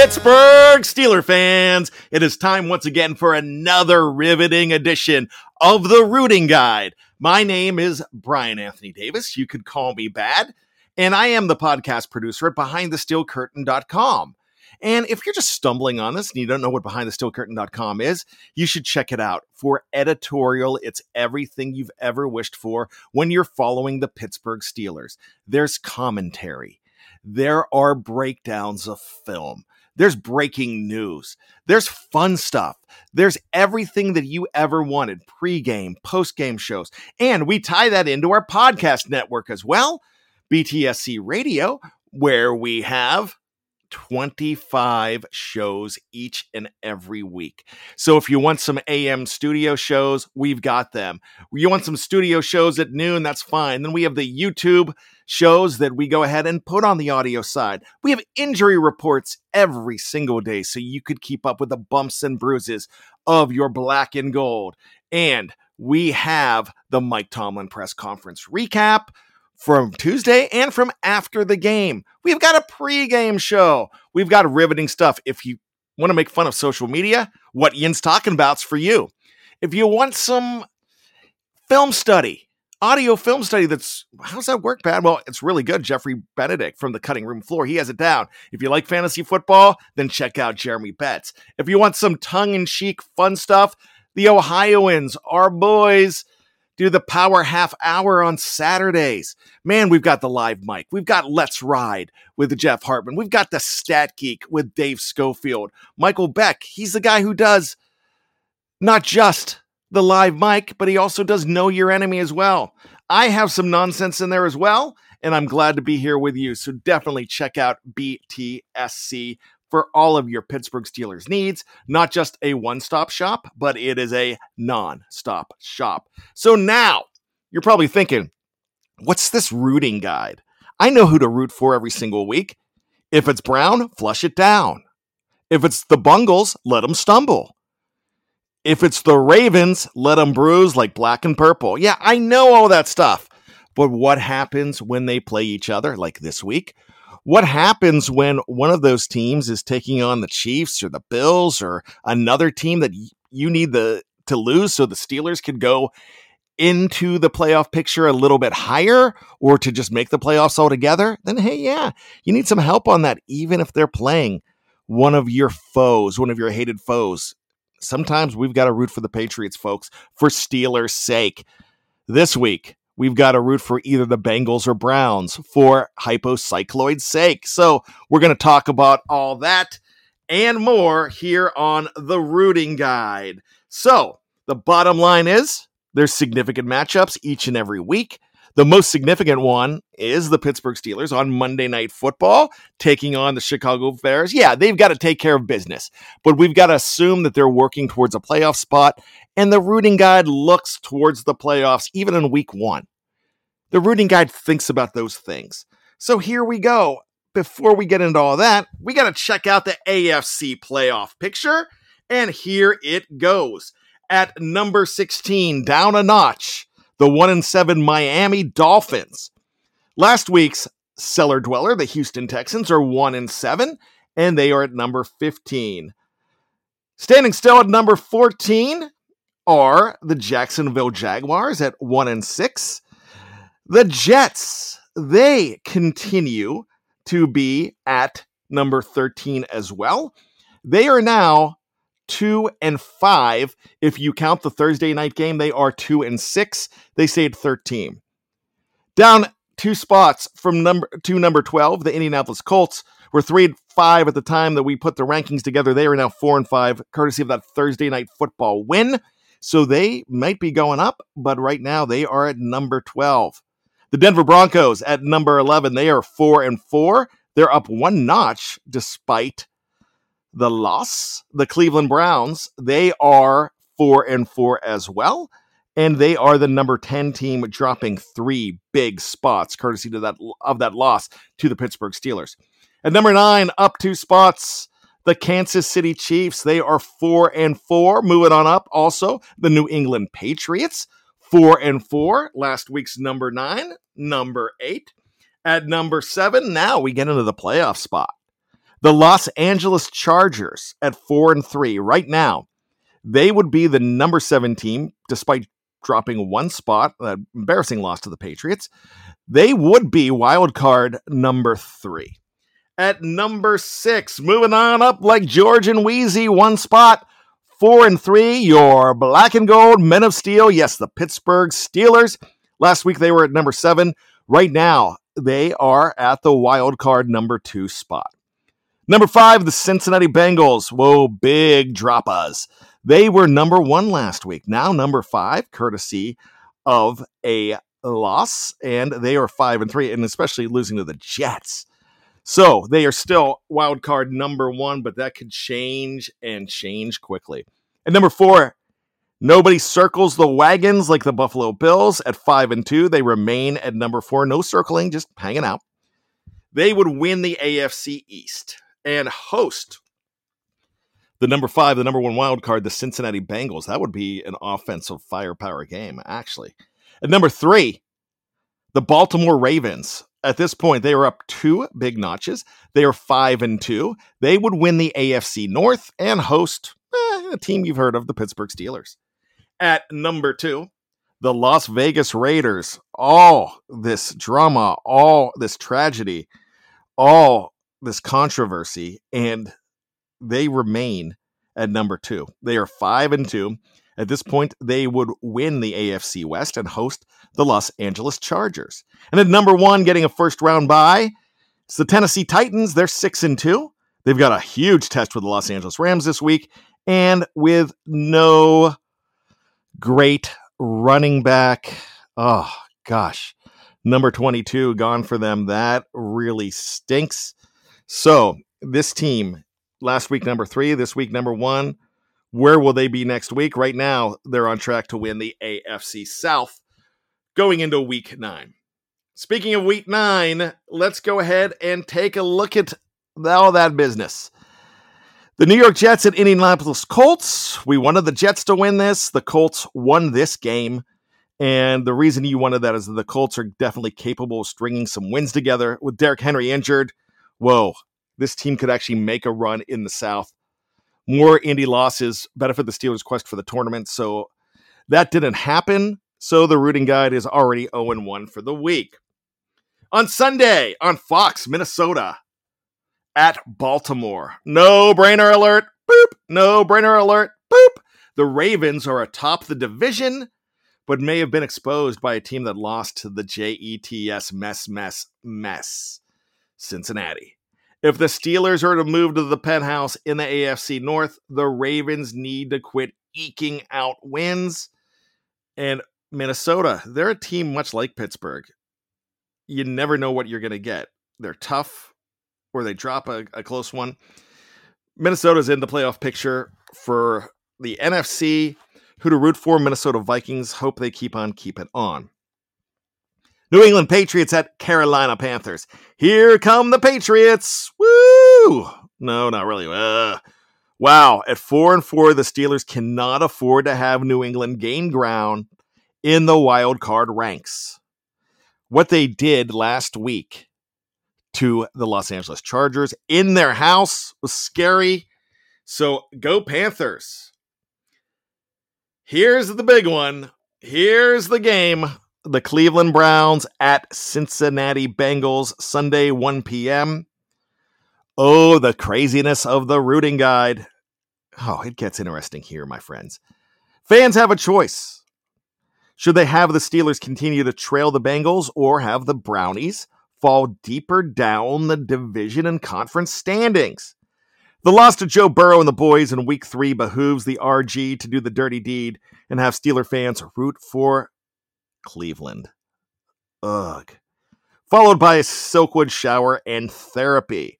Pittsburgh Steeler fans, it is time once again for another riveting edition of the Rooting Guide. My name is Brian Anthony Davis. You could call me Bad, and I am the podcast producer at BehindTheSteelCurtain.com. And if you're just stumbling on this and you don't know what BehindTheSteelCurtain.com is, you should check it out. For editorial, it's everything you've ever wished for when you're following the Pittsburgh Steelers. There's commentary. There are breakdowns of film. There's breaking news. There's fun stuff. There's everything that you ever wanted pre-game, post-game shows. And we tie that into our podcast network as well, BTSC Radio, where we have 25 shows each and every week. So if you want some AM studio shows, we've got them. You want some studio shows at noon, that's fine. Then we have the YouTube shows that we go ahead and put on the audio side. We have injury reports every single day so you could keep up with the bumps and bruises of your black and gold. And we have the Mike Tomlin press conference recap from Tuesday and from after the game. We've got a pregame show. We've got riveting stuff. If you want to make fun of social media, what Yin's talking about's for you. If you want some film study, audio film study that's how's that work, Bad? Well, it's really good. Jeffrey Benedict from the cutting room floor, he has it down. If you like fantasy football, then check out Jeremy Betts. If you want some tongue-in-cheek fun stuff, the Ohioans, our boys, do the power half hour on Saturdays. Man, we've got the live mic. We've got Let's Ride with Jeff Hartman. We've got the Stat Geek with Dave Schofield. Michael Beck, he's the guy who does not just the live mic, but he also does Know Your Enemy as well. I have some nonsense in there as well, and I'm glad to be here with you. So definitely check out BTSC for all of your Pittsburgh Steelers needs. Not just a one stop shop, but it is a non stop shop. So now you're probably thinking, what's this rooting guide? I know who to root for every single week. If it's Brown, flush it down. If it's the Bungles, let them stumble. If it's the Ravens, let them bruise like black and purple. Yeah, I know all that stuff. But what happens when they play each other, like this week? What happens when one of those teams is taking on the Chiefs or the Bills or another team that you need the to lose so the Steelers could go into the playoff picture a little bit higher or to just make the playoffs altogether, then hey, yeah, you need some help on that, even if they're playing one of your foes, one of your hated foes. Sometimes we've got to root for the Patriots, folks, for Steelers' sake. This week, we've got to root for either the Bengals or Browns for hypocycloid's sake. So we're going to talk about all that and more here on the Rooting Guide. So the bottom line is there's significant matchups each and every week. The most significant one is the Pittsburgh Steelers on Monday Night Football taking on the Chicago Bears. Yeah, they've got to take care of business, but we've got to assume that they're working towards a playoff spot, and the rooting guide looks towards the playoffs even in week one. The rooting guide thinks about those things. So here we go. Before we get into all that, we got to check out the AFC playoff picture, and here it goes. At number 16, down a notch the 1 and 7 Miami Dolphins. Last week's cellar dweller, the Houston Texans, are 1 and 7, and they are at number 15. Standing still at number 14 are the Jacksonville Jaguars at 1 and 6. The Jets, they continue to be at number 13 as well. They are now two and five. If you count the Thursday night game, they are two and six. They stayed 13. Down two spots from number to number 12, the Indianapolis Colts, were three and five at the time that we put the rankings together. They are now four and five, courtesy of that Thursday night football win. So they might be going up, but right now they are at number 12. The Denver Broncos at number 11, they are 4 and 4. They're up one notch despite the loss. The Cleveland Browns, they are 4 and 4 as well, and they are the number 10 team dropping 3 big spots courtesy to that of that loss to the Pittsburgh Steelers. At number 9, up 2 spots the Kansas City Chiefs, they are 4 and 4, moving on up. Also, the New England Patriots, 4 and 4, last week's number 9, number 8. At number 7, now we get into the playoff spot. The Los Angeles Chargers at 4 and 3 right now. They would be the number 7 team despite dropping one spot, an embarrassing loss to the Patriots. They would be wild card number 3 at number six. Moving on up like George and Weezy, one spot. Four and three, your black and gold men of steel. Yes, the Pittsburgh Steelers. Last week they were at number seven. Right now, they are at the wild card number two spot. Number five, the Cincinnati Bengals. Whoa, big droppas. They were number one last week. Now number five, courtesy of a loss, and they are five and three, and especially losing to the Jets. So they are still wild card number one, but that could change and change quickly. And number four, nobody circles the wagons like the Buffalo Bills at five and two. They remain at number four. No circling, just hanging out. They would win the AFC East and host the number five, the number one wild card, the Cincinnati Bengals. That would be an offensive firepower game, actually. At number three, the Baltimore Ravens at this point, they are up two big notches. They are five and two. They would win the AFC North and host eh, a team you've heard of, the Pittsburgh Steelers. At number two, the Las Vegas Raiders. All this drama, all this tragedy, all this controversy, and they remain at number two. They are five and two. At this point, they would win the AFC West and host the Los Angeles Chargers. And at number one, getting a first round bye, it's the Tennessee Titans. They're six and two. They've got a huge test with the Los Angeles Rams this week, and with no great running back. Oh gosh, number 22 gone for them. That really stinks. So this team, last week number three, this week number one where will they be next week? Right now, they're on track to win the AFC South going into week nine. Speaking of week nine, let's go ahead and take a look at all that business. The New York Jets and Indianapolis Colts. We wanted the Jets to win this. The Colts won this game. And the reason you wanted that is that the Colts are definitely capable of stringing some wins together. With Derrick Henry injured, whoa, this team could actually make a run in the South more Indy losses benefit the Steelers' quest for the tournament. So that didn't happen. So the rooting guide is already 0 1 for the week. On Sunday on Fox, Minnesota at Baltimore. No brainer alert. Boop. No brainer alert. Boop. The Ravens are atop the division, but may have been exposed by a team that lost to the JETS mess, mess, mess. Cincinnati. If the Steelers are to move to the penthouse in the AFC North, the Ravens need to quit eking out wins. And Minnesota, they're a team much like Pittsburgh. You never know what you're going to get. They're tough, or they drop a, a close one. Minnesota's in the playoff picture for the NFC. Who to root for? Minnesota Vikings. Hope they keep on keeping on. New England Patriots at Carolina Panthers. Here come the Patriots. Woo! No, not really. Uh, wow. At four and four, the Steelers cannot afford to have New England gain ground in the wild card ranks. What they did last week to the Los Angeles Chargers in their house was scary. So go Panthers. Here's the big one. Here's the game the Cleveland Browns at Cincinnati Bengals Sunday 1 p.m. Oh, the craziness of the rooting guide. Oh, it gets interesting here, my friends. Fans have a choice. Should they have the Steelers continue to trail the Bengals or have the Brownies fall deeper down the division and conference standings. The loss to Joe Burrow and the boys in week three behooves the RG to do the dirty deed and have Steeler fans root for Cleveland. Ugh. Followed by a Silkwood shower and therapy.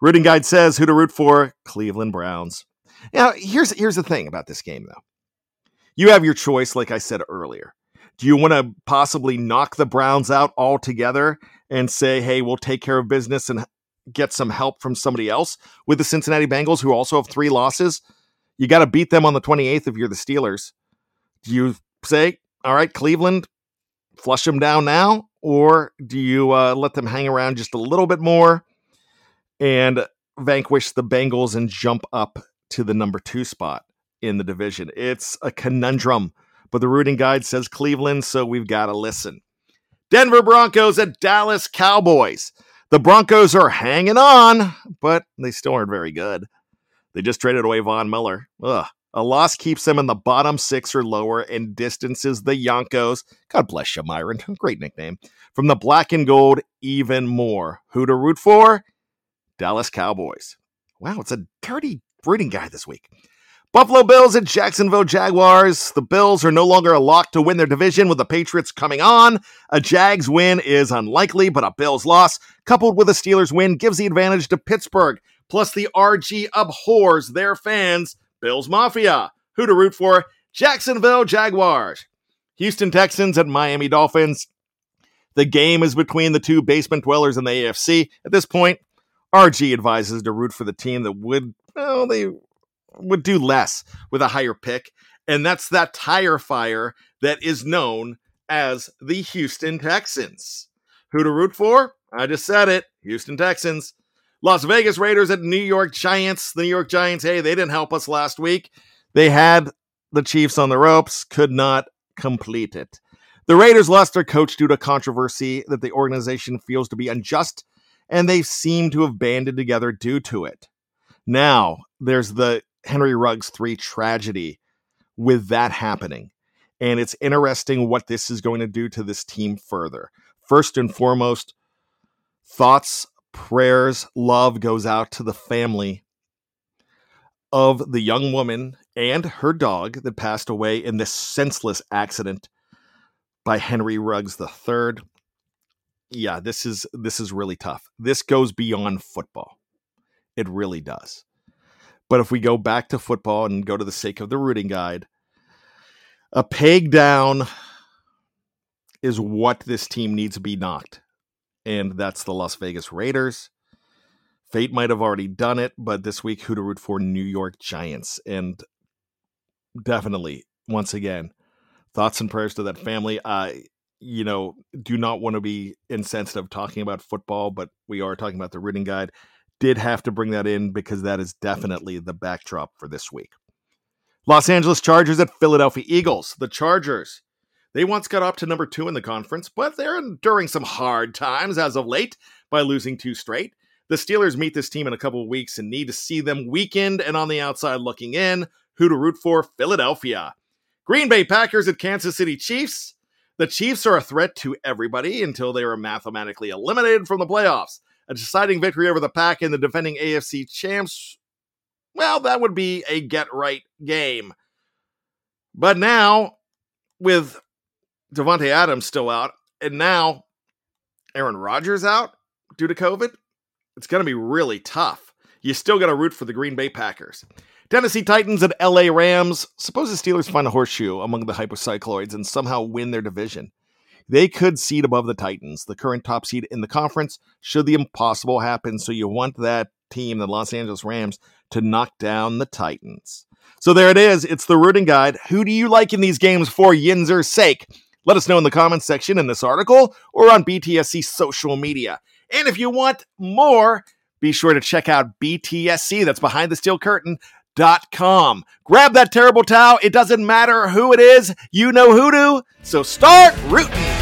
Rooting Guide says who to root for Cleveland Browns. Now, here's, here's the thing about this game, though. You have your choice, like I said earlier. Do you want to possibly knock the Browns out altogether and say, hey, we'll take care of business and get some help from somebody else with the Cincinnati Bengals, who also have three losses? You got to beat them on the 28th if you're the Steelers. Do you say, all right, Cleveland, flush them down now? Or do you uh, let them hang around just a little bit more and vanquish the Bengals and jump up to the number two spot in the division? It's a conundrum but the rooting guide says Cleveland, so we've got to listen. Denver Broncos at Dallas Cowboys. The Broncos are hanging on, but they still aren't very good. They just traded away Von Miller. Ugh. A loss keeps them in the bottom six or lower and distances the Yonkos. God bless you, Myron. Great nickname. From the black and gold, even more. Who to root for? Dallas Cowboys. Wow, it's a dirty rooting guy this week. Buffalo Bills and Jacksonville Jaguars. The Bills are no longer a lock to win their division with the Patriots coming on. A Jags win is unlikely, but a Bills loss, coupled with a Steelers win, gives the advantage to Pittsburgh. Plus, the RG abhors their fans. Bills Mafia. Who to root for? Jacksonville Jaguars. Houston Texans and Miami Dolphins. The game is between the two basement dwellers in the AFC. At this point, RG advises to root for the team that would, well, they would do less with a higher pick. And that's that tire fire that is known as the Houston Texans. Who to root for? I just said it Houston Texans. Las Vegas Raiders at New York Giants. The New York Giants, hey, they didn't help us last week. They had the Chiefs on the ropes, could not complete it. The Raiders lost their coach due to controversy that the organization feels to be unjust, and they seem to have banded together due to it. Now, there's the Henry Ruggs 3 tragedy with that happening. And it's interesting what this is going to do to this team further. First and foremost, thoughts, prayers, love goes out to the family of the young woman and her dog that passed away in this senseless accident by Henry Ruggs III. Yeah, this is this is really tough. This goes beyond football. It really does. But if we go back to football and go to the sake of the rooting guide, a peg down is what this team needs to be knocked. And that's the Las Vegas Raiders. Fate might have already done it, but this week, who to root for? New York Giants. And definitely, once again, thoughts and prayers to that family. I, you know, do not want to be insensitive talking about football, but we are talking about the rooting guide did have to bring that in because that is definitely the backdrop for this week. Los Angeles Chargers at Philadelphia Eagles. The Chargers. They once got up to number two in the conference, but they're enduring some hard times as of late by losing two straight. The Steelers meet this team in a couple of weeks and need to see them weakened and on the outside looking in. Who to root for? Philadelphia. Green Bay Packers at Kansas City Chiefs. The Chiefs are a threat to everybody until they are mathematically eliminated from the playoffs a deciding victory over the Pack and the defending AFC champs, well, that would be a get right game. But now, with Davante Adams still out, and now Aaron Rodgers out due to COVID, it's going to be really tough. You still got to root for the Green Bay Packers. Tennessee Titans and LA Rams. Suppose the Steelers find a horseshoe among the hypocycloids and somehow win their division. They could seed above the Titans, the current top seed in the conference, should the impossible happen. So you want that team, the Los Angeles Rams, to knock down the Titans. So there it is. It's the rooting guide. Who do you like in these games for Yinzer's sake? Let us know in the comments section in this article or on BTSC social media. And if you want more, be sure to check out BTSC, that's behind the steel curtain, Dot com. Grab that terrible towel. It doesn't matter who it is. You know who to. So start rooting.